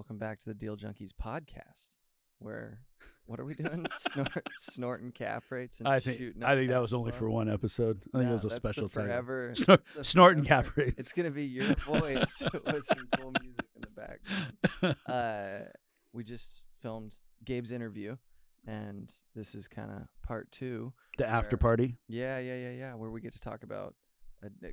Welcome back to the Deal Junkies podcast. Where what are we doing? Snort, snorting cap rates and I think shooting I think that was only for one episode. I think No, it was a special the forever Snor- that's the snorting forever. cap rates. It's gonna be your voice with some cool music in the background. Uh, we just filmed Gabe's interview, and this is kind of part two. the after party. Yeah, yeah, yeah, yeah. Where we get to talk about. A- a-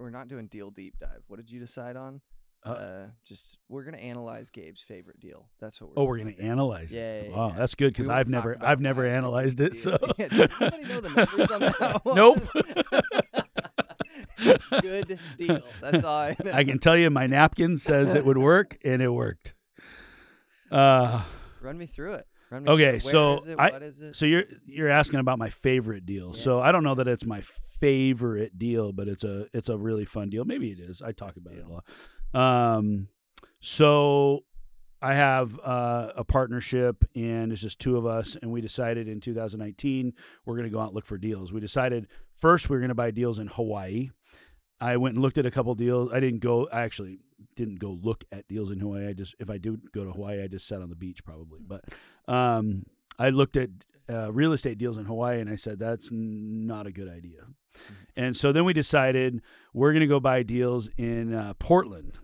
we're not doing deal deep dive. What did you decide on? Uh, Uh, just we're gonna analyze Gabe's favorite deal. That's what we're. Oh, we're gonna analyze Yeah, it. yeah, Wow, yeah. that's good because I've never I've never analyzed it. deal. So Yeah, anybody know the numbers on that one? Nope. good deal. That's all I know. I can tell you, my napkin says it would work, and it worked. Uh, Run me through it. Run me Okay. Where so it? I- what is it? so you're you're asking about my favorite deal. So I don't know that it's my favorite deal, but it's a it's a really fun deal. Maybe it is. I talk Nice about it a lot. Um, so I have uh, a partnership, and it's just two of us, and we decided in 2019 we're going to go out and look for deals. We decided first we were going to buy deals in Hawaii. I went and looked at a couple deals. I didn't go. I actually didn't go look at deals in Hawaii. I just if I do go to Hawaii, I just sat on the beach probably. But um, I looked at uh, real estate deals in Hawaii, and I said that's not a good idea. And so then we decided we're going to go buy deals in uh, Portland.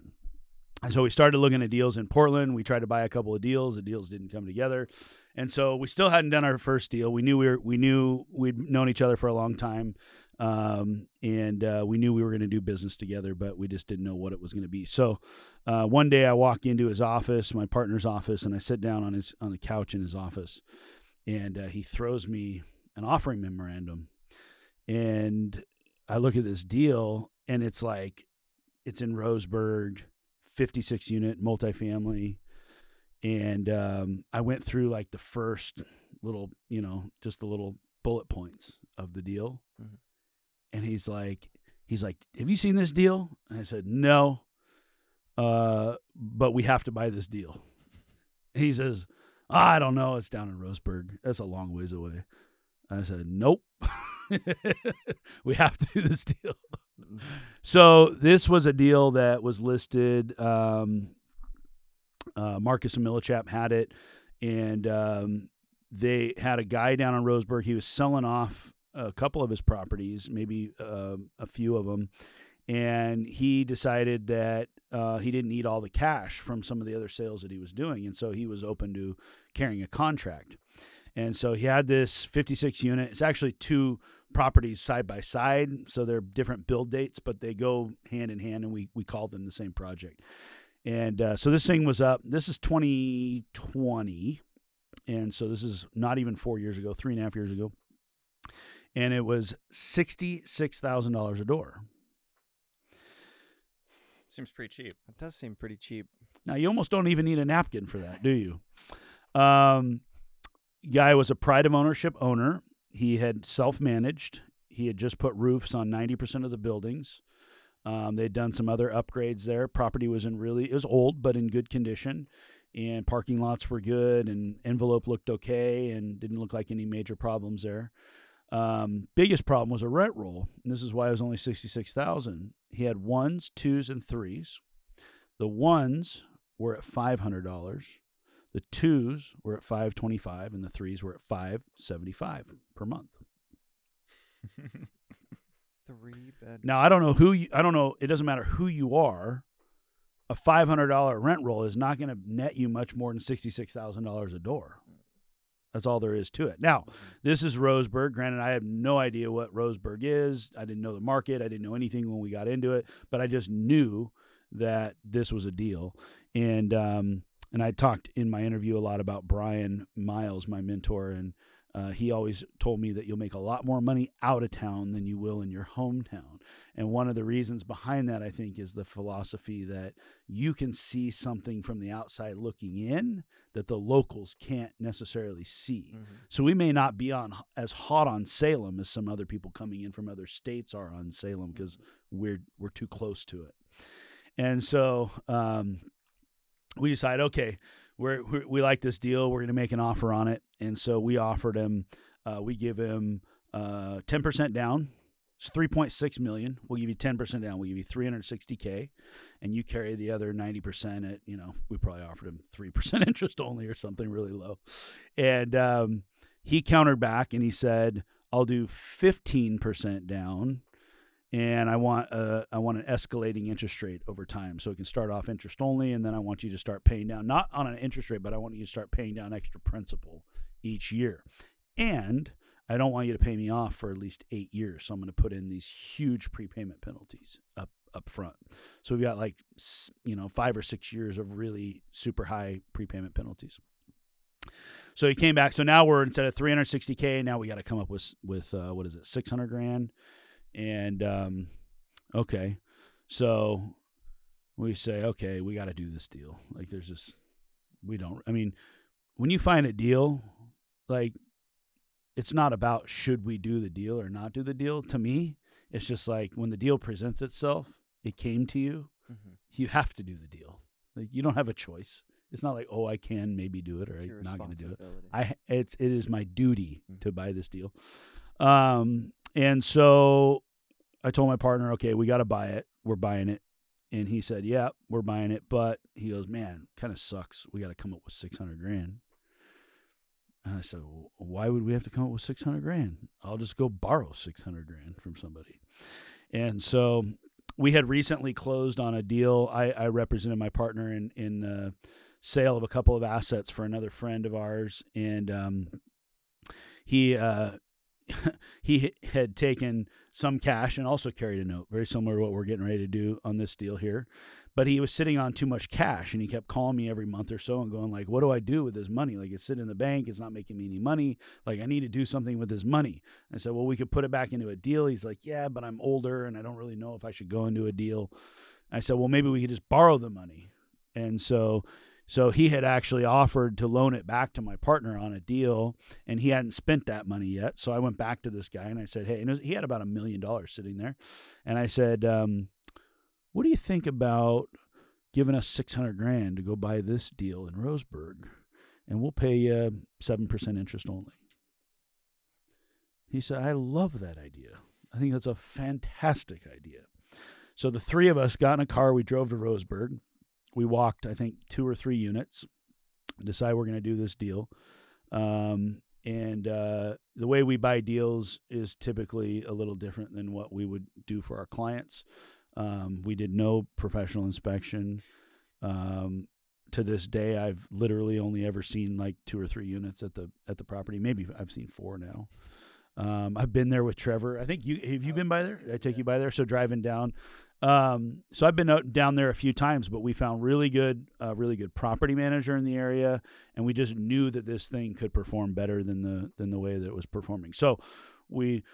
And so we started looking at deals in Portland. We tried to buy a couple of deals. The deals didn't come together, and so we still hadn't done our first deal. We knew we were, we knew we'd known each other for a long time, um, and uh, we knew we were going to do business together, but we just didn't know what it was going to be. So uh, one day I walk into his office, my partner's office, and I sit down on his on the couch in his office, and uh, he throws me an offering memorandum, and I look at this deal, and it's like it's in Roseburg, 56 unit multifamily, and um, I went through like the first little, you know, just the little bullet points of the deal, Mhm. And he's like, he's like, "Have you seen this deal?" And I said, "No." Uh, but we have to buy this deal. He says, I don't know. It's down in Roseburg. That's a long ways away. I said, Nope. we have to do this deal. So this was a deal that was listed. Um, uh, Marcus and Millichap had it, and um, they had a guy down in Roseburg. He was selling off a couple of his properties, maybe um a few of them, and he decided that uh, he didn't need all the cash from some of the other sales that he was doing, and so he was open to carrying a contract. And so he had this 56 unit. It's actually two properties side by side, so they're different build dates, but they go hand in hand, and we we called them the same project. And uh, so this thing was up. This is 2020, and so this is not even four years ago, three and a half years ago, and it was sixty six thousand dollars a door. Seems pretty cheap. It does seem pretty cheap. Now you almost don't even need a napkin for that, do you? Um, guy was a pride of ownership owner. He had self-managed. He had just put roofs on ninety percent of the buildings. Um, they'd done some other upgrades there. Property was in really it was old but in good condition, and parking lots were good, and envelope looked okay, and didn't look like any major problems there. Um, biggest problem was a rent roll, and this is why it was only sixty six thousand. He had ones, twos, and threes. The ones were at five hundred dollars. The twos were at five twenty five, and the threes were at five seventy five per month. Three bed. Now I don't know who you, I don't know. It doesn't matter who you are. A five hundred dollar rent roll is not going to net you much more than sixty six thousand dollars a door. That's all there is to it. Now, this is Roseburg. Granted, I have no idea what Roseburg is. I didn't know the market. I didn't know anything when we got into it, but I just knew that this was a deal. And um, and I talked in my interview a lot about Brian Miles, my mentor, and uh, he always told me that you'll make a lot more money out of town than you will in your hometown. And one of the reasons behind that, I think, is the philosophy that you can see something from the outside looking in that the locals can't necessarily see. Mhm. So we may not be on as hot on Salem as some other people coming in from other states are on Salem because we're we're too close to it. And so um, we decided, okay, we we like this deal. We're going to make an offer on it. And so we offered him, uh, we give him uh, ten percent down, It's 3.6 million. We'll give you 10% down. We'll give you 360k, and you carry the other 90% at you know we probably offered him three percent interest only or something really low, and um, he countered back and he said, "I'll do 15% down." And I want a, I want an escalating interest rate over time, so it can start off interest only, and then I want you to start paying down, not on an interest rate, but I want you to start paying down extra principal each year, and I don't want you to pay me off for at least eight years. So I'm going to put in these huge prepayment penalties up up front. So we've got like you know five or six years of really super high prepayment penalties. So he came back. So now we're instead of 360k, now we got to come up with with uh, what is it, 600 grand, and um, okay, so we say okay, we got to do this deal. Like there's just we don't. I mean, when you find a deal, like it's not about should we do the deal or not do the deal. To me, it's just like when the deal presents itself, it came to you, mm-hmm. you have to do the deal. Like you don't have a choice. It's not like oh I can maybe do it or I'm not going to do it. I it's it is my duty mm-hmm. to buy this deal. Um and so I told my partner, okay, we got to buy it. We're buying it. And he said, "Yeah, we're buying it." But he goes, "Man, kind of sucks. We got to come up with 600 grand." And I said, well, why would we have to come up with 600 grand? I'll just go borrow 600 grand from somebody. And so we had recently closed on a deal. I, I represented my partner in, in the sale of a couple of assets for another friend of ours. And um, he, uh, he had taken some cash and also carried a note, very similar to what we're getting ready to do on this deal here. But he was sitting on too much cash and he kept calling me every month or so and going like what do i do with this money? Like it's sitting in the bank. It's not making me any money. Like i need to do something with this money. I said well we could put it back into a deal. He's like yeah but i'm older and i don't really know if i should go into a deal. I said well maybe we could just borrow the money. And so so he had actually offered to loan it back to my partner on a deal, and he hadn't spent that money yet. So I went back to this guy and I said, "Hey," and was, he had about a million dollars sitting there, and I said, um, what do you think about giving us 600 grand to go buy this deal in Roseburg and we'll pay you 7% interest only? He said, I love that idea. I think that's a fantastic idea. So the three of us got in a car. We drove to Roseburg. We walked, I think, two or three units, decide we're going to do this deal. Um, and uh, the way we buy deals is typically a little different than what we would do for our clients. Um, we did no professional inspection. Um, to this day, I've literally only ever seen like two or three units at the at the property. Maybe I've seen four now. Um, I've been there with Trevor. I think you have you been by there? Did I take you by there? So driving down. Um, so I've been out, down there a few times, but we found really good, uh, really good property manager in the area, and we just knew that this thing could perform better than the than the way that it was performing. So we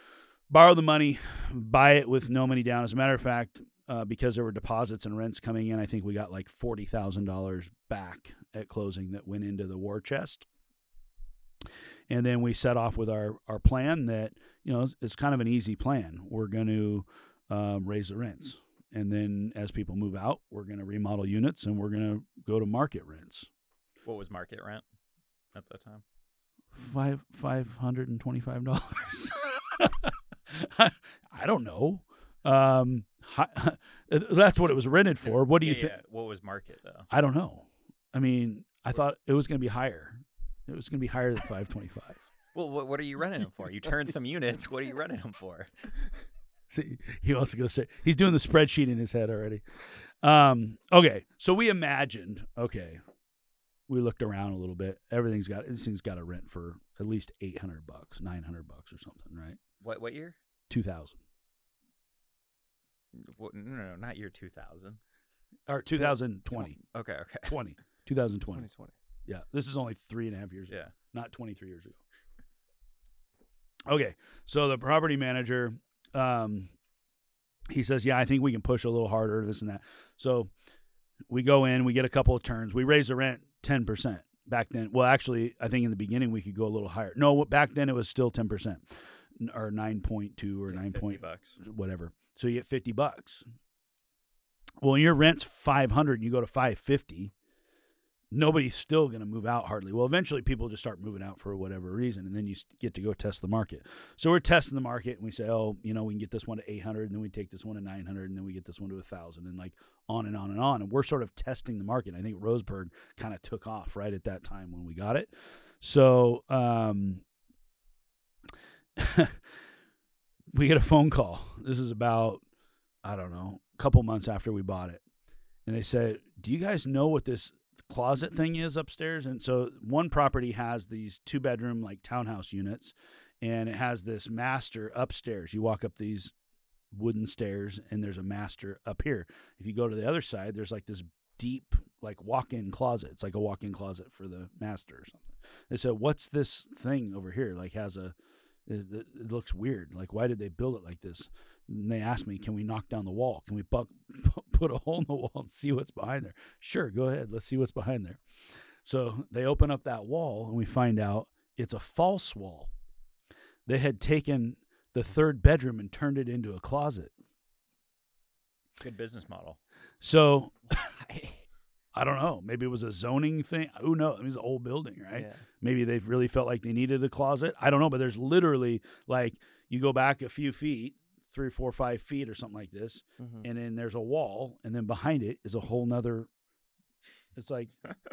borrow the money, buy it with no money down. As a matter of fact, uh, because there were deposits and rents coming in, I think we got like forty thousand dollars back at closing that went into the war chest. And then we set off with our our plan that you know it's kind of an easy plan. We're going to um, raise the rents, and then as people move out, we're going to remodel units and we're going to go to market rents. What was market rent at that time? Five five hundred and twenty five dollars. I don't know. Um, that's what it was rented for. What do you yeah, think? Yeah. What was market though? I don't know. I mean, I thought it was going to be higher. It was going to be higher than 525. well, what, what are you renting them for? You turned some units. What are you renting them for? See, he wants to go straight. He's doing the spreadsheet in his head already. Um, okay, so we imagined. Okay, we looked around a little bit. Everything's got this thing's got a rent for at least eight hundred bucks, nine hundred bucks, or something, right? What what year? Two thousand. no, no, not year two thousand. Or 2020. Okay, okay. 20. 2020. 2020. Yeah, this is only three and a half years yeah. ago, not 23 years ago. Okay, so the property manager, um, he says, "Yeah, I think we can push a little harder, this and that." So we go in, we get a couple of turns, we raise the rent ten percent back then. Well, actually, I think in the beginning we could go a little higher. No, back then it was still ten percent or nine point two or nine point bucks, whatever. So you get fifty bucks. Well, your rent's five hundred, you go to five fifty. Nobody's still going to move out hardly. Well, eventually people just start moving out for whatever reason, and then you get to go test the market. So we're testing the market, and we say, oh, you know, we can get this one to 800, and then we take this one to 900, and then we get this one to 1,000, and like on and on and on. And we're sort of testing the market. I think Roseburg kind of took off right at that time when we got it. So um, we get a phone call. This is about, I don't know, a couple months after we bought it. And they said, Do you guys know what this closet thing is upstairs? And so one property has these two bedroom, like townhouse units, and it has this master upstairs. You walk up these wooden stairs, and there's a master up here. If you go to the other side, there's like this deep, like walk in closet. It's like a walk in closet for the master or something. They said, What's this thing over here? Like, has a it, it it looks weird. Like, why did they build it like this? And they asked me, "Can we knock down the wall? Can we buck, put a hole in the wall and see what's behind there?" Sure, go ahead. Let's see what's behind there. So they open up that wall, and we find out it's a false wall. They had taken the third bedroom and turned it into a closet. Good business model. So I don't know. Maybe it was a zoning thing. Who knows? I mean, it's an old building, right? Yeah. Maybe they really felt like they needed a closet. I don't know, but there's literally like you go back a few feet, three, four, five feet or something like this, Mhm. and then there's a wall, and then behind it is a whole nother. It's like,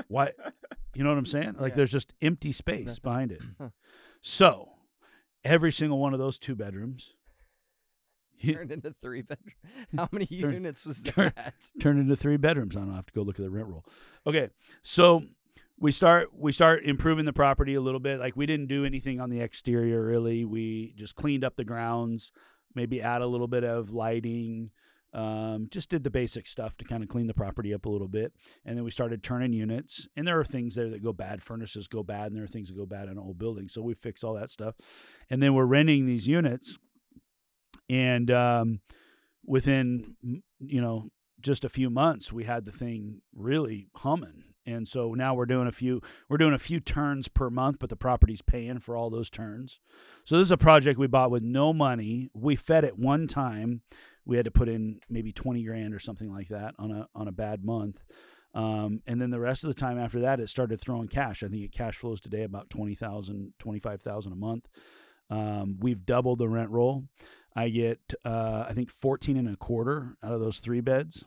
why? You know what I'm saying? Like Yeah. there's just empty space Nothing. behind it. Huh. So every single one of those two bedrooms Turned into three bedrooms. How many Turn- units was turn- that? turned into three bedrooms. I don't have to go look at the rent roll. Okay, so we start we start improving the property a little bit. Like we didn't do anything on the exterior really. We just cleaned up the grounds, maybe add a little bit of lighting. Um, just did the basic stuff to kind of clean the property up a little bit, and then we started turning units. And there are things there that go bad. Furnaces go bad, and there are things that go bad in old buildings. So we fix all that stuff, and then we're renting these units. And um, within you know just a few months we had the thing really humming and so now we're doing a few we're doing a few turns per month but the property's paying for all those turns. So this is a project we bought with no money. We fed it one time. We had to put in maybe 20 grand or something like that on a on a bad month. Um, and then the rest of the time after that it started throwing cash. I think it cash flows today about 20000 25000 a month. Um, we've doubled the rent roll. I get uh, I think 14 and a quarter out of those three beds.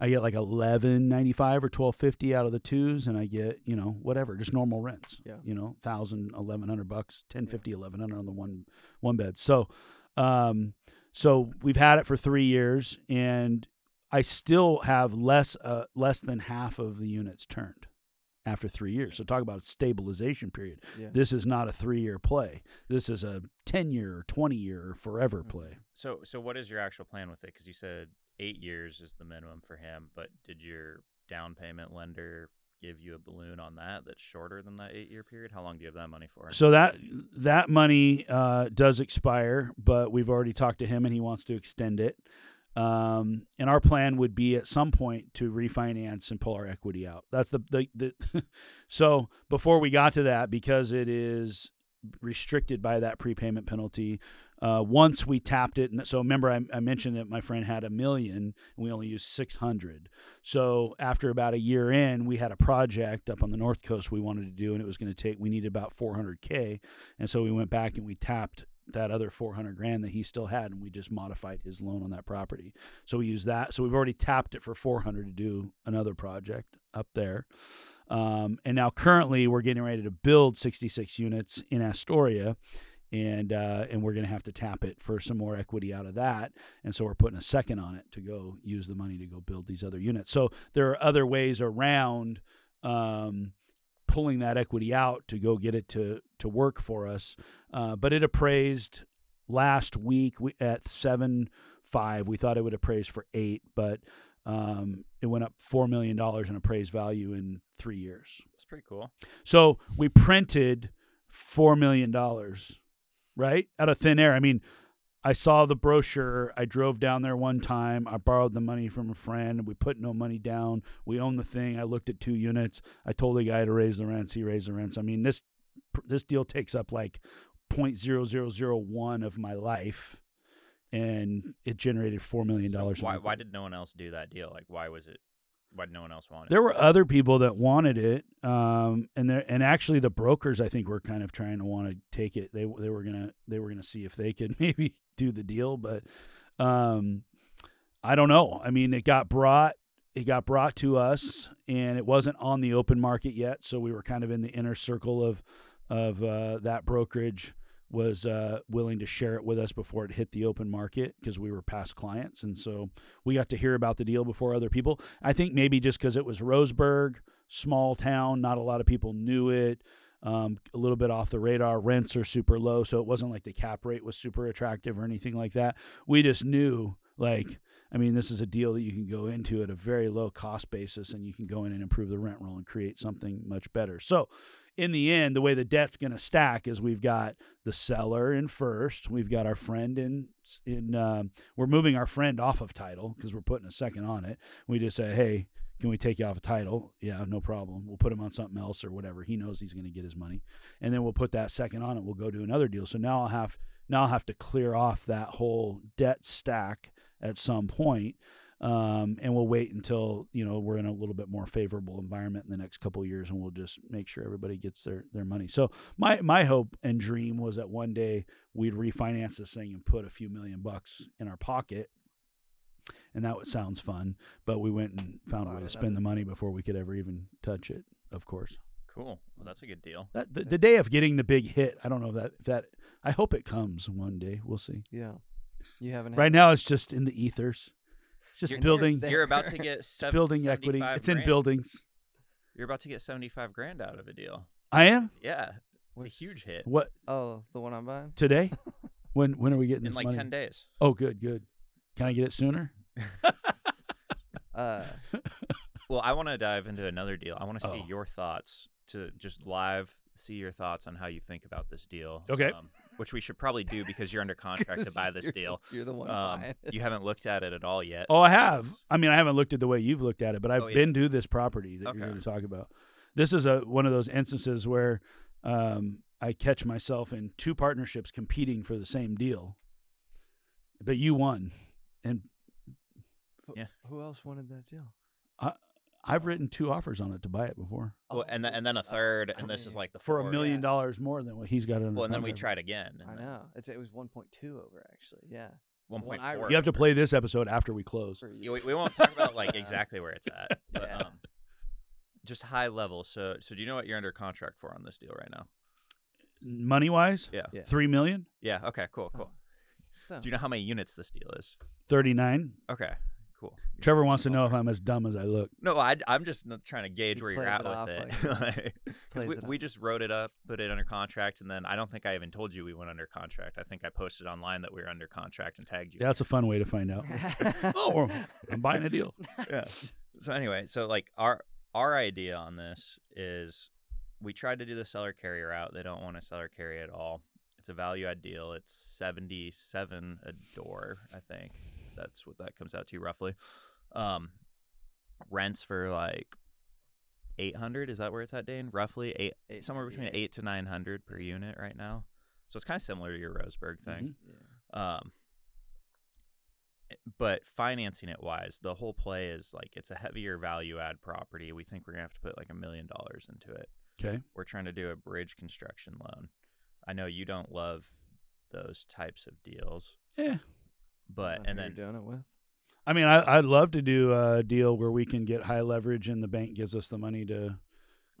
I get like 11.95 or 12.50 out of the twos and I get, you know, whatever, just normal rents. Yeah. You know, 1000 1100 bucks, 1050 1100 on the one one bed. So um so we've had it for 3 years and I still have less uh, less than half of the units turned after 3 years. So talk about a stabilization period. Yeah. This is not a three year play. This is a 10 year or 20 year or forever Mhm. play. So, so what is your actual plan with it? Because you said eight years is the minimum for him, but did your down payment lender give you a balloon on that that's shorter than that eight year period? How long do you have that money for? So that that money uh, does expire, but we've already talked to him and he wants to extend it. Um, and our plan would be at some point to refinance and pull our equity out. That's the the, the so before we got to that, because it is restricted by that prepayment penalty. Uh, once we tapped it, and so remember I, I mentioned that my friend had a million, and we only used six hundred. So after about a year in, we had a project up on the north coast we wanted to do, and it was going to take. We needed about four hundred k, and so we went back and we tapped that other 400 grand that he still had and we just modified his loan on that property so we used that so we've already tapped it for 400 to do another project up there um, and now currently we're getting ready to build 66 units in astoria and uh, and we're going to have to tap it for some more equity out of that and so we're putting a second on it to go use the money to go build these other units so there are other ways around um, pulling that equity out to go get it to to work for us. Uh, but it appraised last week we, at seven five. We thought it would appraise for eight, but um, it went up four million dollars in appraised value in three years. That's pretty cool. So we printed four million dollars, right, out of thin air. I mean, I saw the brochure. I drove down there one time. I borrowed the money from a friend. We put no money down. We own the thing. I looked at two units. I told the guy to raise the rents. He raised the rents. I mean, this this deal takes up like 0.0001 of my life, and it generated four million So dollars. why, why did no one else do that deal? Like, why was it Why no one else wanted? It. There were other people that wanted it, um, and there and actually the brokers I think were kind of trying to want to take it. They they were gonna they were gonna see if they could maybe do the deal, but um, I don't know. I mean, it got brought it got brought to us, and it wasn't on the open market yet, so we were kind of in the inner circle of of uh, that brokerage was uh, willing to share it with us before it hit the open market because we were past clients, and so we got to hear about the deal before other people. I think maybe just because it was Roseburg, small town, not a lot of people knew it. Um, a little bit off the radar. Rents are super low, so it wasn't like the cap rate was super attractive or anything like that. We just knew, like, I mean, this is a deal that you can go into at a very low cost basis, and you can go in and improve the rent roll and create something much better. So, in the end, the way the debt's going to stack is we've got the seller in first, we've got our friend in in. Um, we're moving our friend off of title because we're putting a second on it. We just say, hey, can we take you off a title? Yeah, no problem. We'll put him on something else or whatever. He knows he's going to get his money, and then we'll put that second on it. We'll go do another deal. So now I'll have now I'll have to clear off that whole debt stack at some point, um, and we'll wait until you know we're in a little bit more favorable environment in the next couple years, and we'll just make sure everybody gets their their money. So my my hope and dream was that one day we'd refinance this thing and put a few million bucks in our pocket. And that sounds fun, but we went and found a way to spend the money before we could ever even touch it. Of course, Cool. Well, that's a good deal. that the, the day of getting the big hit, I don't know if that if that. I hope it comes one day. We'll see. Yeah. You haven't Right now, it's just in the ethers. It's just You're- building there. You're about to get seven, building equity. 75 It's in buildings. You're about to get seventy-five grand out of a deal. I am. Yeah, it's a huge hit What Oh, the one I'm buying. today? when when are we getting in this like money? ten days. Oh, good, good. Can I get it sooner? Uh, Well, I want to dive into another deal. I want to see Oh. your thoughts to just live see your thoughts on how you think about this deal. Okay. Um, which we should probably do because you're under contract to buy this you're- deal. You're the one Um, you haven't looked at it at all yet. Oh, I have. I mean, I haven't looked at the way you've looked at it, but I've Oh, yeah. been to this property that Okay. you're going to talk about. This is a one of those instances where um, I catch myself in two partnerships competing for the same deal, but you won, and Who- yeah. Who else wanted that deal? I've written two offers on it to buy it before Well, and then and then a oh, third, I and this is like the for a fourth. million dollars more than what he's got under Well, and then we contract. tried again. I then know. It's it was 1.2 over actually. Yeah. One point I four. You have to play this episode after we close. For Yeah, we, we won't talk about like exactly where it's at, but Yeah. um, just high level. So, so do you know what you're under contract for on this deal right now? Money wise, Yeah. Yeah. three million, Yeah. Okay. Cool. Cool. So, Do you know how many units this deal is? thirty nine. Okay. Cool. You're Trevor wants to know if. I'm as dumb as I look. No, I, I'm just not trying to gauge He where you're at it off with like- it. Like, 'cause plays we, it we just wrote it up, put it under contract, and then I don't think I even told you we went under contract. I think I posted online that we were under contract and tagged you. Yeah, that's a fun way to find out. oh, I'm buying a deal. Nice. so anyway, so like our our idea on this is we tried to do the seller carry route. They don't want a seller carry at all. It's a value add deal. It's seventy seven a door, I think. That's what that comes out to roughly. Um, rents for like eight hundred. Is that where it's at, Dane? Roughly eight, Eight somewhere between ninety-eight. eight to nine hundred per unit right now. So it's kind of similar to your Roseburg thing. Yeah. Um, eh, but financing it wise, the whole play is like it's a heavier value add property. We think we're gonna have to put like a million dollars into it. Okay. We're trying to do a bridge construction loan. I know you don't love those types of deals, Yeah. But and who then you're doing it with. I mean, I, I'd love to do a deal where we can get high leverage and the bank gives us the money to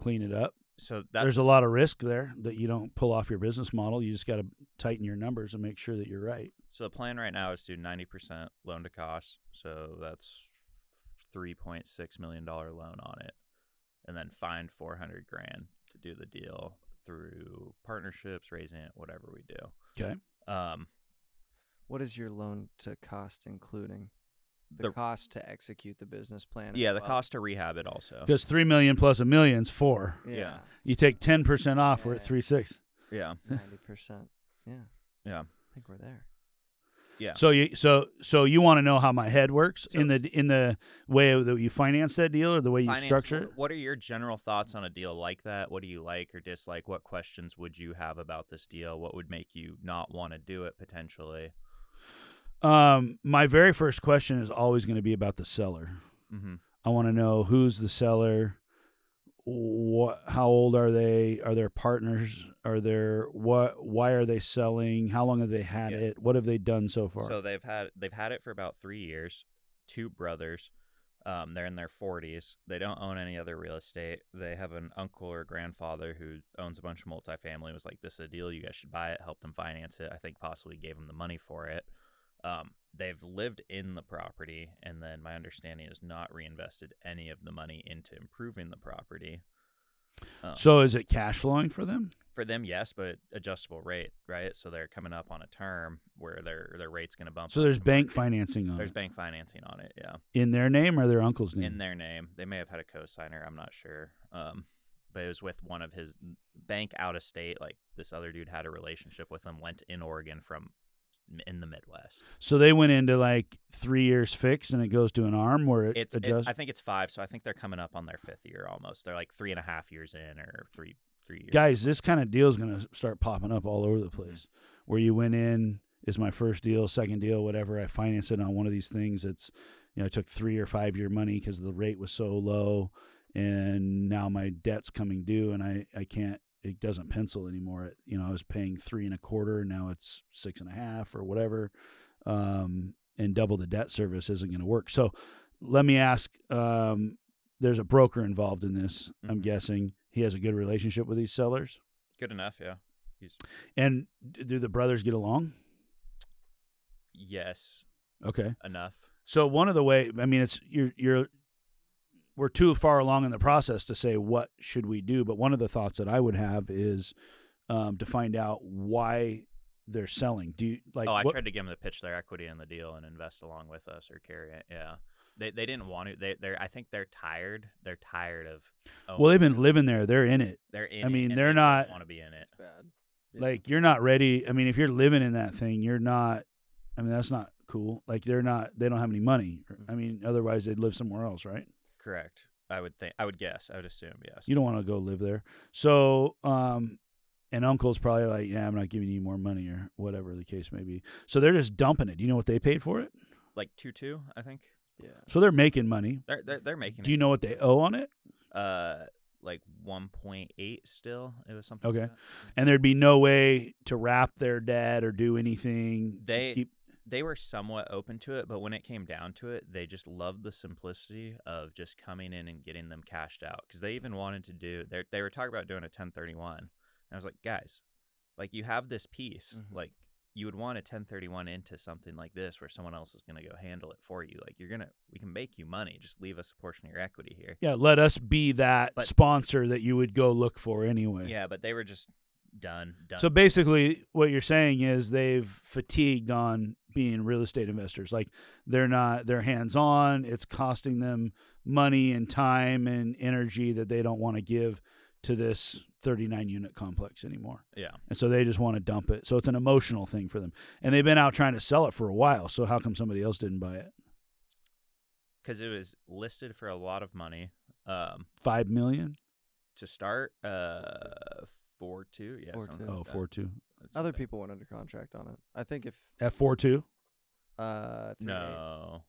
clean it up. so that's There's a lot of risk there that you don't pull off your business model. You just got to tighten your numbers and make sure that you're right. so the plan right now is to do ninety percent loan to cost. So that's three point six million dollar loan on it, and then find four hundred grand to do the deal through partnerships, raising it, whatever we do. Okay. Um, What is your loan to cost, including the, the, cost to execute the business plan? as yeah, the well? cost to rehab it also. Because three million plus a million's four. Yeah, You take ten percent off, we're at three six. Yeah, ninety percent. Yeah, yeah, I think we're there. yeah. So you so so you want to know how my head works So- in the in the way that you finance that deal or the way you Finance, structure it? What are your general thoughts on a deal like that? What do you like or dislike? What questions would you have about this deal? What would make you not want to do it potentially? Um, my very first question is always going to be about the seller. Mm-hmm. I want to know who's the seller, what, how old are they? Are there partners? Are there what? Why are they selling? How long have they had Yeah. it? What have they done so far? So they've had they've had it for about three years. Two brothers. Um, they're in their forties. They don't own any other real estate. They have an uncle or grandfather who owns a bunch of multifamily. Was like, "This is a deal. You guys should buy it." Helped them finance it. I think possibly gave them the money for it. Um, they've lived in the property, and then my understanding is not reinvested any of the money into improving the property. Um, so is it cash flowing for them? for them, yes, but adjustable rate, right? So they're coming up on a term where their their rate's going to bump. So there's bank financing on There's it. bank financing on it, yeah, in their name or their uncle's name? in their name. They may have had a co-signer. I'm not sure. Um, but it was with one of his bank out of state. Like this other dude had a relationship with him. Went in Oregon from in the Midwest. So they went into like three years fixed, and it goes to an arm where it It's it. I think it's five. So I think they're coming up on their fifth year almost. They're like three and a half years in, or three three years. Guys, this kind of deal is going to start popping up all over the Mm-hmm. place. Where you went in is my first deal, second deal, whatever. I financed it on one of these things. It's you know, I took three or five year money because the rate was so low, and now my debt's coming due, and I I can't. It doesn't pencil anymore. It, you know, I was paying three and a quarter, now it's six and a half or whatever, um, and double the debt service isn't going to work. So, let me ask. Um, there's a broker involved in this. I'm Mhm. guessing he has a good relationship with these sellers. Good enough, yeah. He's, And do the brothers get along? yes, Okay. enough. So one of the way, I mean, it's you're you're we're too far along in the process to say what should we do. But one of the thoughts that I would have is um, to find out why they're selling. Do you like? oh, I what- tried to give them to pitch their equity in the deal and invest along with us or carry it. Yeah, they they didn't want to. They they're I think they're tired. They're tired of. well, they've been it. living there. They're in it. They're in. I mean, and they're they not- want to be in it. It's bad. Yeah. Like you're not ready. I mean, if you're living in that thing, you're not. I mean, that's not cool. Like they're not. They don't have any money. I mean, otherwise they'd live somewhere else, right? Correct. I would think. I would guess. I would assume. Yes. You don't want to go live there. So, um, and uncle's probably like, yeah, I'm not giving you more money or whatever the case may be. So they're just dumping it. Do you know what they paid for it? like two two. I think yeah. So they're making money. they're they're they're making. Do you know what they owe on it? it. Uh, like one point eight. Still, it was something. Okay. Like that. And there'd be no way to wrap their debt or do anything. They- keep. They were somewhat open to it, but when it came down to it, they just loved the simplicity of just coming in and getting them cashed out. Because they even wanted to do, they they were talking about doing a 1031, and I was like, guys, like you have this piece, Mhm. like you would want a 1031 into something like this where someone else is going to go handle it for you. Like you're gonna, we can make you money. Just leave us a portion of your equity here. Yeah, let us be that But- sponsor that you would go look for anyway. Yeah, but they were just done. Done. So basically, what you're saying is they've fatigued on being real estate investors. Like they're not they're hands on. It's costing them money and time and energy that they don't want to give to this 39 unit complex anymore. Yeah. And so they just want to dump it. So it's an emotional thing for them. And they've been out trying to sell it for a while. So how come somebody else didn't buy it? Cuz it was listed for a lot of money. Um 5 million to start uh 4 2. Yeah. Four, two. Like oh, 4 2. Other okay. people went under contract on it. I think if At four two. uh three eight No,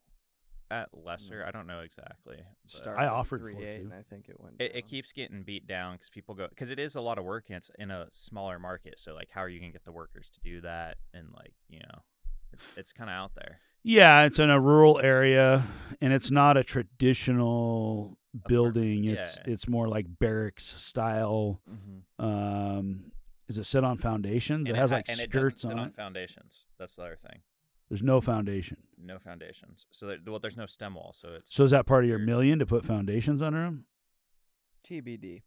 at lesser, I don't know exactly. but started I at offered three four eight, two. and I think it went. It, it down. keeps getting beat down because people go because it is a lot of work and it's in a smaller market. So like, how are you gonna get the workers to do that? And like, you know, it's, it's kind of out there. Yeah, it's in a rural area, and it's not a traditional building. It's yeah. it's more like barracks style. Mm-hmm. Um, is it set on foundations? it has like and it skirts doesn't sit on on it. foundations. That's the other thing. There's no foundation. No foundations. So there, well, there's no stem wall. So it's So is that part of your million to put foundations under them? TBD.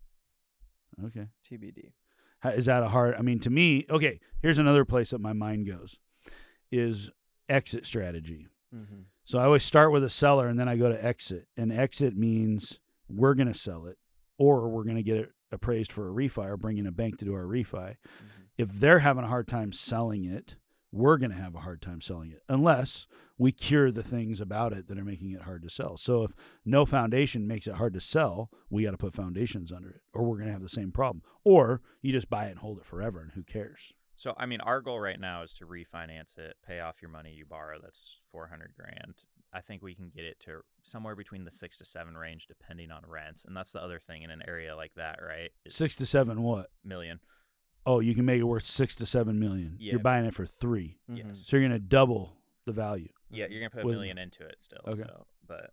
Okay. TBD. How- Is that a hard? I mean, to me, okay. Here's another place that my mind goes, is exit strategy. Mm-hmm. So I always start with a seller and then I go to exit. And exit means we're going to sell it or we're going to get it appraised for a refi or bring in a bank to do our refi. Mm-hmm. If they're having a hard time selling it, we're going to have a hard time selling it unless we cure the things about it that are making it hard to sell. So if no foundation makes it hard to sell, we got to put foundations under it or we're going to have the same problem. Or you just buy it and hold it forever and who cares? So I mean, our goal right now is to refinance it, pay off your money you borrow. That's four hundred grand. I think we can get it to somewhere between the six to seven range, depending on rents. And that's the other thing in an area like that, right? Is Six to seven what? million. Oh, you can make it worth six to seven million. Yeah. You're buying it for three. Mhm. Yes. So you're gonna double the value. Yeah, you're gonna put a With- million into it still. Okay. So, but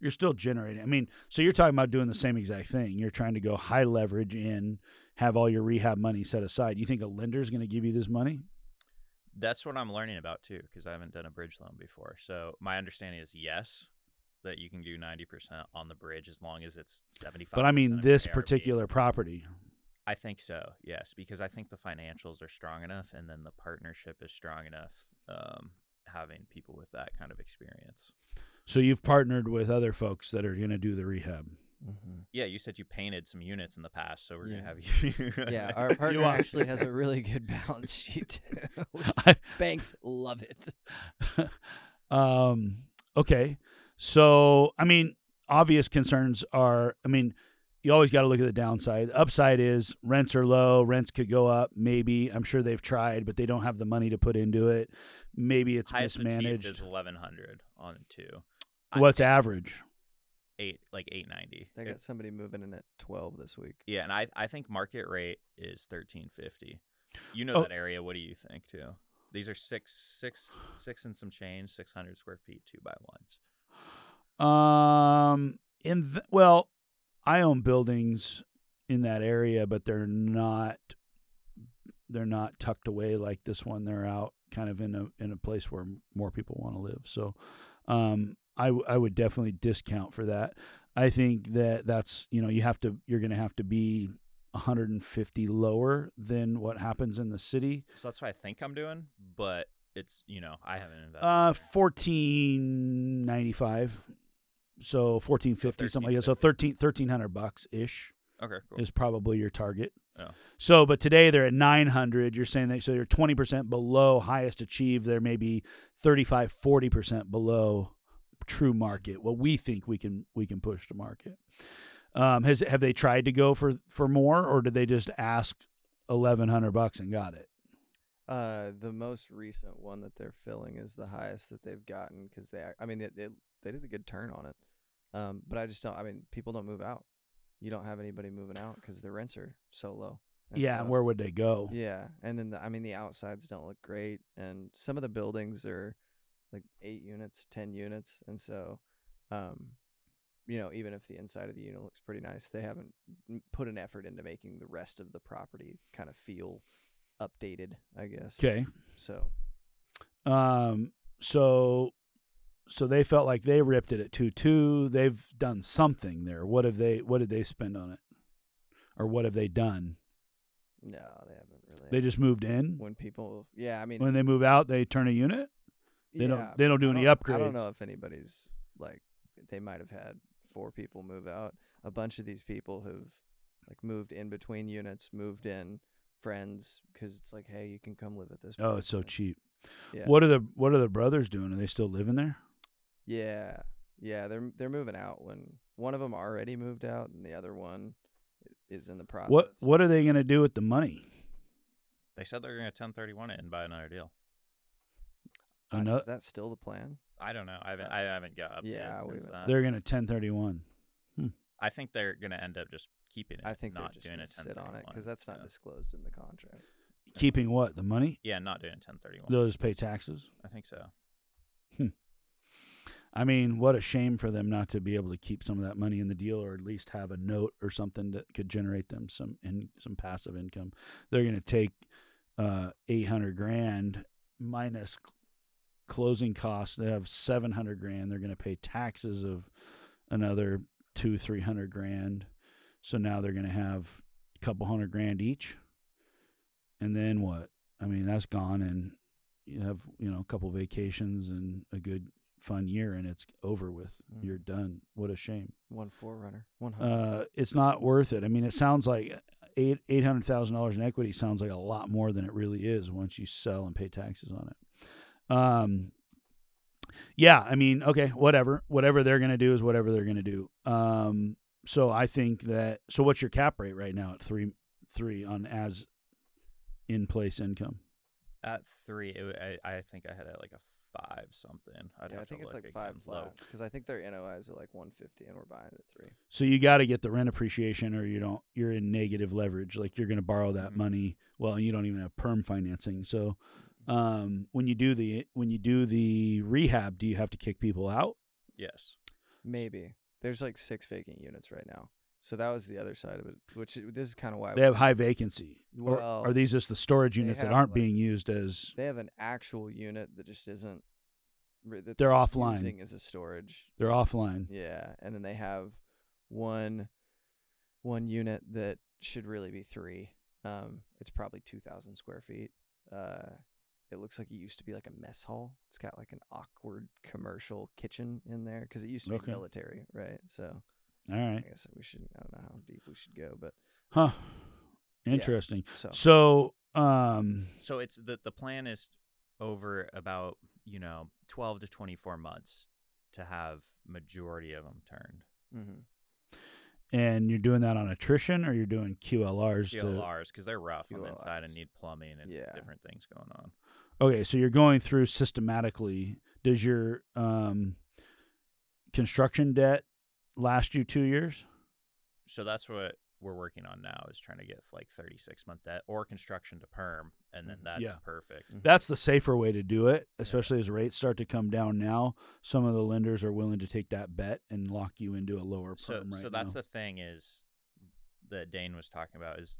You're still generating. I mean, so you're talking about doing the same exact thing. You're trying to go high leverage in, have all your rehab money set aside. You think a lender's gonna give you this money? That's what I'm learning about too, because I haven't done a bridge loan before. So my understanding is yes, that you can do 90% on the bridge as long as it's 75. But I mean, this particular property. I think so, yes, because I think the financials are strong enough, and then the partnership is strong enough. Um, having people with that kind of experience. So you've partnered with other folks that are gonna do the rehab. Mhm. Yeah, you said you painted some units in the past, so we're Yeah. gonna have you. Yeah, our partner actually has a really good balance sheet. I- Banks love it. um, okay. So, I mean, obvious concerns are, I mean, you always got to look at the downside. The upside is rents are low. Rents could go up. Maybe I'm sure they've tried, but they don't have the money to put into it. Maybe it's Highest mismanaged. is 1100 on two. I What's think average? Eight like 890. They It- got somebody moving in at 12 this week. yeah, and I I think market rate is 1350. You know Oh. that area. What do you think too? These are six six six and some change, 600 square feet, two by ones. Um, in th- well, I own buildings in that area, but they're not they're not tucked away like this one. They're out kind of in a in a place where more people want to live. So, um, I w- I would definitely discount for that. I think that that's you know you have to you're going to have to be 150 lower than what happens in the city. So that's what I think I'm doing, but it's you know I haven't invested. Uh, 1495. So 1450 something like that. So 13 1300 bucks ish. okay, cool. is probably your target. Oh. So, but today they're at 900. You're saying that so you're 20% below highest achieved. They're maybe 35, 40% below true market. What we think we can we can push to market. Um, has have they tried to go for for more, or did they just ask 1100 bucks and got it? Uh, the most recent one that they're filling is the highest that they've gotten because they, I mean, they, they they did a good turn on it. Um, but I just don't. I mean, people don't move out. You don't have anybody moving out because the rents are so low. And yeah, so- and where would they go? Yeah, and then the, I mean the outsides don't look great, and some of the buildings are like eight units, ten units, and so, um, you know, even if the inside of the unit looks pretty nice, they haven't put an effort into making the rest of the property kind of feel updated. I guess. Okay. So Um, so so they felt like they ripped it at two two. They've done something there. What have they? What did they spend on it, or what have they done? no, they haven't really. They just moved in. when people, yeah, I mean, When they move out, they turn a unit. They don't- they don't do I any upgrades. I don't know if anybody's like they might have had four people move out. A bunch of these people have like moved in between units, moved in friends because it's like, hey, you can come live at this. Oh, it's so and cheap. Yeah. What are the What are the brothers doing? Are they still living there? Yeah, yeah, they're they're moving out. When one of them already moved out, and the other one is in the process. What What are they going to do with the money? They said they're gonna 1031 it and buy another deal. Uh, Ano- is that still the plan? I don't know. I haven't. Uh, I haven't got updates yeah, since haven't- They're going to ten thirty one. I think they're gonna end up just keeping it. I think they're not just doing gonna a sit on it because that's not Yeah. disclosed in the contract. Keeping what the money? Yeah, not doing 1031. They'll just pay taxes. I think so. I mean, what a shame for them not to be able to keep some of that money in the deal, or at least have a note or something that could generate them some in some passive income. They're going to take uh, eight hundred grand minus c- closing costs. They have seven hundred grand. They're going to pay taxes of another two three hundred grand. So now they're going to have a couple hundred grand each. And then what? I mean, that's gone, and you have you know a couple vacations and a good fun year and it's over with. Mm. You're done. What a shame. One forerunner, one hundred. Uh, it's not worth it. I mean, it sounds like eight eight hundred thousand dollars in equity sounds like a lot more than it really is once you sell and pay taxes on it. Um, yeah, I mean, okay, whatever, whatever they're gonna do is whatever they're gonna do. Um, so I think that. So what's your cap rate right now at three three on as in place income? At three, it, wa- I, I think I had it like a five something. I'd yeah, I think it's like five again. Flat because I think their NOI is at like 150 and we're buying it at three. So you got to get the rent appreciation, or you don't. You're in negative leverage. Like you're going to borrow that Mhm. money. Well, you don't even have perm financing. So um, when you do the when you do the rehab, do you have to kick people out? Yes. Maybe there's like six vacant units right now. So that was the other side of it, which this is kind of why They have high vacancy. Or Well, are these just the storage they units that aren't like- being used as? they have an actual unit that just isn't. re- That They're just offline. Using as a storage. They're offline. Yeah, and then they have one one unit that should really be three. Um, it's probably two thousand square feet. Uh, it looks like it used to be like a mess hall. It's got like an awkward commercial kitchen in there because it used to Okay. be military, right? So All I right. guess we should. I don't know how deep we should go, but Huh. Interesting. so So um, So it's the the plan is over about you know twelve to twenty four months to have majority of them turned. hmm and you're doing that on attrition, or you're doing QLRs to QLRs because they're rough on the inside and QLRs. need plumbing and Yeah. different things going on. Okay, so you're going through systematically. Does your um, construction debt last you two years? So that's what we're working on now is trying to get like 36 month debt or construction to perm and then that's Yeah. perfect. Mhm. That's the safer way to do it, especially as rates start to come down now. Some of the lenders are willing to take that bet and lock you into a lower So perm right so that's now. the thing is that Dane was talking about is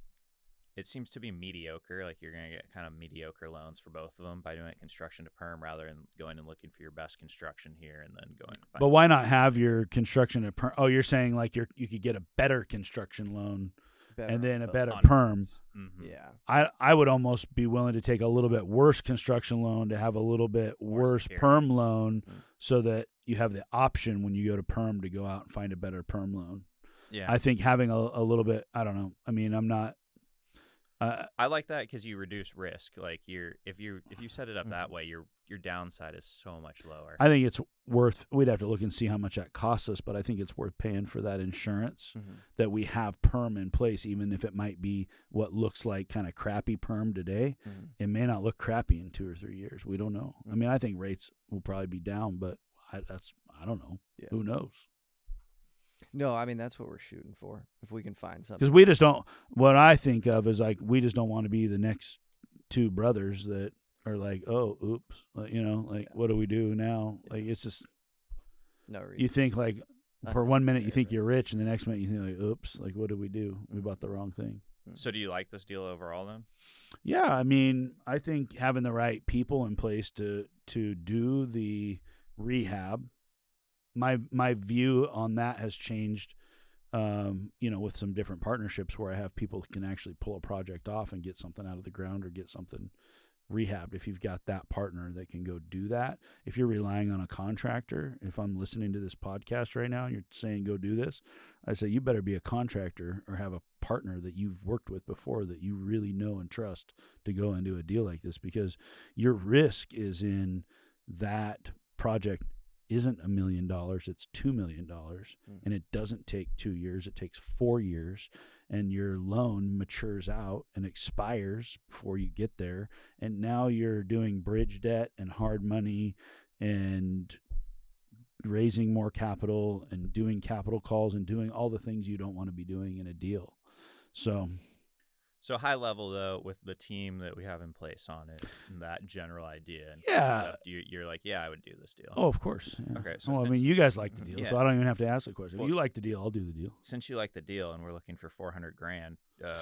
it seems to be mediocre like you're going to get kind of mediocre loans for both of them by doing it construction to perm rather than going and looking for your best construction here and then going and but why not have your construction at perm? Oh, you're saying like you're you could get a better construction loan better and then a better both perm. ends. hmm Yeah, I I would almost be willing to take a little bit worse construction loan to have a little bit More worse secure. perm loan, Mhm. so that you have the option when you go to perm to go out and find a better perm loan. Yeah. I think having a, a little bit. I don't know. I mean, I'm not. Uh, I like that because you reduce risk. Like you're if you if you set it up that Mhm. way, your your downside is so much lower. I think it's worth. We'd have to look and see how much that costs us, but I think it's worth paying for that insurance Mhm. that we have perm in place, even if it might be what looks like kind of crappy perm today. Mhm. It may not look crappy in two or three years. We don't know. I Mhm. mean, I think rates will probably be down, but I, that's I don't know. Yeah. Who knows? No, I mean that's what we're shooting for. If we can find something. Because we just don't. What I think of is like we just don't want to be the next two brothers that are like, oh, oops, like, you know, like Yeah. what do we do now? Yeah. Like it's just no reason. you think like for one minute you think you're rich, and the next minute you think like, oops, like what did we do? We Mhm. bought the wrong thing. so do you like this deal overall then? Yeah, I mean, I think having the right people in place to to do the rehab, my my view on that has changed. Um, you know, with some different partnerships where I have people who can actually pull a project off and get something out of the ground or get something rehabbed. If you've got that partner that can go do that, if you're relying on a contractor, if I'm listening to this podcast right now and you're saying go do this, I say you better be a contractor or have a partner that you've worked with before that you really know and trust to go and do a deal like this because your risk is in that project isn't a million dollars it's two million dollars Mhm. and it doesn't take two years it takes four years and your loan matures out and expires before you get there and now you're doing bridge debt and hard money and raising more capital and doing capital calls and doing all the things you don't want to be doing in a deal so So high level though, with the team that we have in place on it, and that general idea. And Yeah. concept, you, you're like, yeah, I would do this deal. Oh, of course. yeah. Okay, so well, I mean, you guys like the deal, so I don't even have to ask the question. Well, if you like the deal, I'll do the deal. Since you like the deal, and we're looking for 400 grand, um,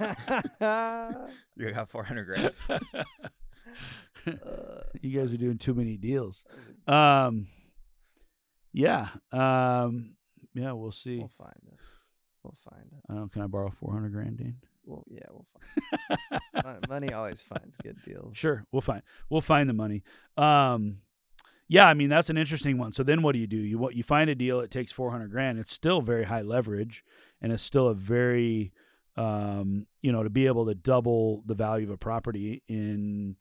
you got 400 grand. Uh, you guys are doing too many deals. that was a- Um, yeah. Um, yeah. We'll see. we'll find it. We'll find it. I don't. Can I borrow four hundred grand, Dean? Well, yeah, we'll find. Money always finds good deals. Sure, we'll find we'll find the money. Um, yeah, I mean that's an interesting one. So then, what do you do? You what you find a deal? It takes four hundred grand. It's still very high leverage, and it's still a very, um, you know, to be able to double the value of a property in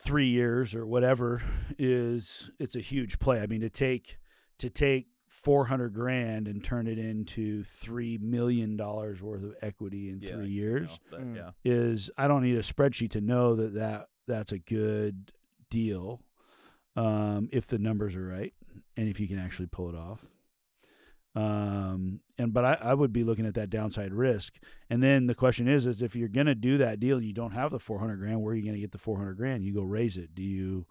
three years or whatever is it's a huge play. I mean to take to take four hundred grand and turn it into three million dollars worth of equity in Yeah, three you years know, but Mm. yeah. is I don't need a spreadsheet to know that, that that's a good deal. um, if the numbers are right and if you can actually pull it off. Um, and but I, I would be looking at that downside risk. And then the question is, is if you're gonna do that deal and you don't have the 400 grand, where are you gonna get the 400 grand? You go raise it. Do you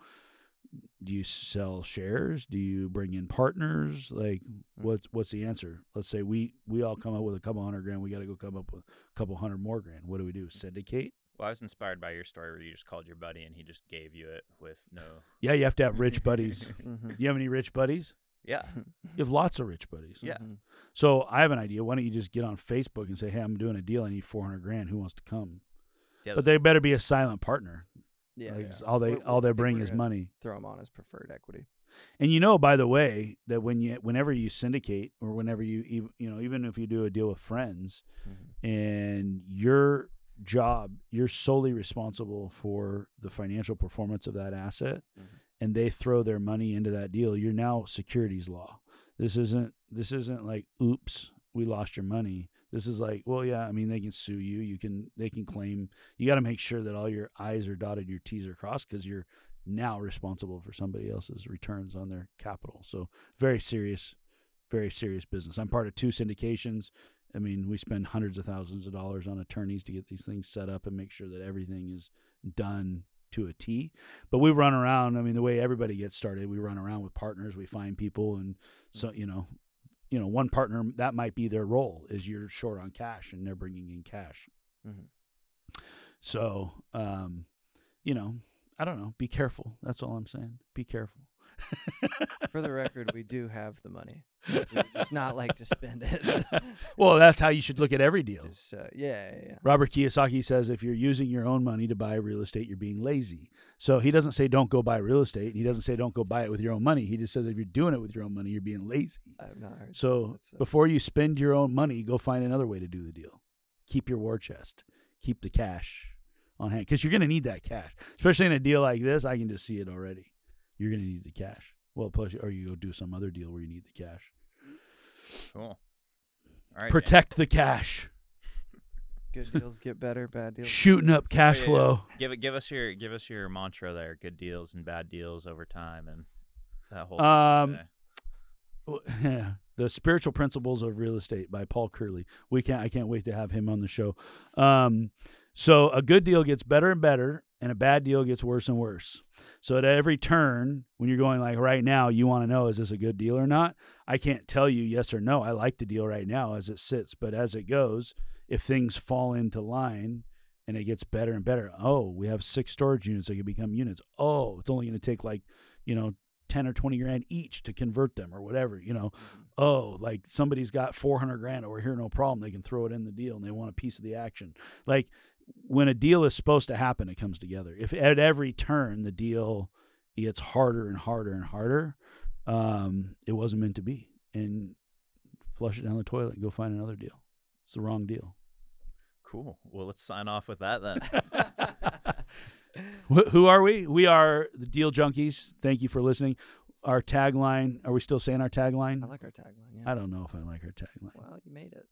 do you sell shares? Do you bring in partners? Like what's what's the answer? Let's say we we all come up with a couple hundred grand. We got to go come up with a couple hundred more grand. What do we do? Syndicate? Well, I was inspired by your story where you just called your buddy and he just gave you it with no. Yeah, you have to have rich buddies. Mhm. You have any rich buddies? Yeah. You have lots of rich buddies. Yeah. Mhm. So I have an idea. Why don't you just get on Facebook and say, "Hey, I'm doing a deal. I need 400 grand. Who wants to come?" Yeah, But they better be a silent partner. Yeah, Like, yeah. all they We- we- all they bring is money. Throw them on as preferred equity. And you know, by the way, that when you whenever you syndicate or whenever you you know even if you do a deal with friends Mhm. and your job you're solely responsible for the financial performance of that asset Mhm. and they throw their money into that deal you're now securities law this isn't this isn't like oops we lost your money this is like well yeah i mean they can sue you you can they can claim you got to make sure that all your i's are dotted your t's are crossed because you're now responsible for somebody else's returns on their capital so very serious very serious business i'm part of two syndications I mean, we spend hundreds of thousands of dollars on attorneys to get these things set up and make sure that everything is done to a T. But we run around. I mean, the way everybody gets started, we run around with partners. We find people, and so you know, you know, one partner that might be their role is you're short on cash and they're bringing in cash. Mhm. So, um, you know, I don't know. Be careful. That's all I'm saying. Be careful. For the record, we do have the money. We just not like to spend it. well, that's how you should look at every deal. Just uh, yeah, yeah, yeah. Robert Kiyosaki says if you're using your own money to buy real estate, you're being lazy. So he doesn't say don't go buy real estate. He doesn't say don't go buy it with your own money. He just says if you're doing it with your own money, you're being lazy. I've not heard. So That's, uh, before you spend your own money, go find another way to do the deal. Keep your war chest. Keep the cash on hand because you're going to need that cash, especially in a deal like this. I can just see it already. You're going to need the cash. Well, plus, or you go do some other deal where you need the cash. Cool. All right. Dan. Protect the cash. good deals get better, bad deals. Shooting up cash Yeah, yeah, flow. Give it. Give us your. Give us your mantra there. Good deals and bad deals over time, and that whole. Um. Well, Yeah, the spiritual principles of real estate by Paul Curley. We can't. I can't wait to have him on the show. Um, so a good deal gets better and better, and a bad deal gets worse and worse. So at every turn, when you're going like right now, you want to know is this a good deal or not? I can't tell you yes or no. I like the deal right now as it sits, but as it goes, if things fall into line and it gets better and better, oh, we have six storage units that can become units. Oh, it's only going to take like you know 10 or 20 grand each to convert them or whatever, you know. Mhm. Oh, like somebody's got 400 grand over here, no problem. They can throw it in the deal and they want a piece of the action. Like when a deal is supposed to happen, it comes together. If at every turn the deal gets harder and harder and harder, um, it wasn't meant to be. And flush it down the toilet and go find another deal. It's the wrong deal. cool. Well, let's sign off with that then. Who are we? We are the Deal Junkies. Thank you for listening. Our tagline, are we still saying our tagline? I like our tagline. Yeah. I don't know if I like our tagline. Well, you made it.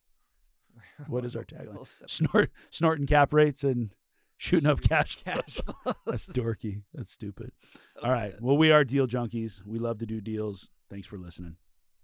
What is our tagline? Snort, snorting cap rates and shooting up cash. cash That's dorky. That's stupid. So All right. good. Well, we are deal junkies. We love to do deals. Thanks for listening.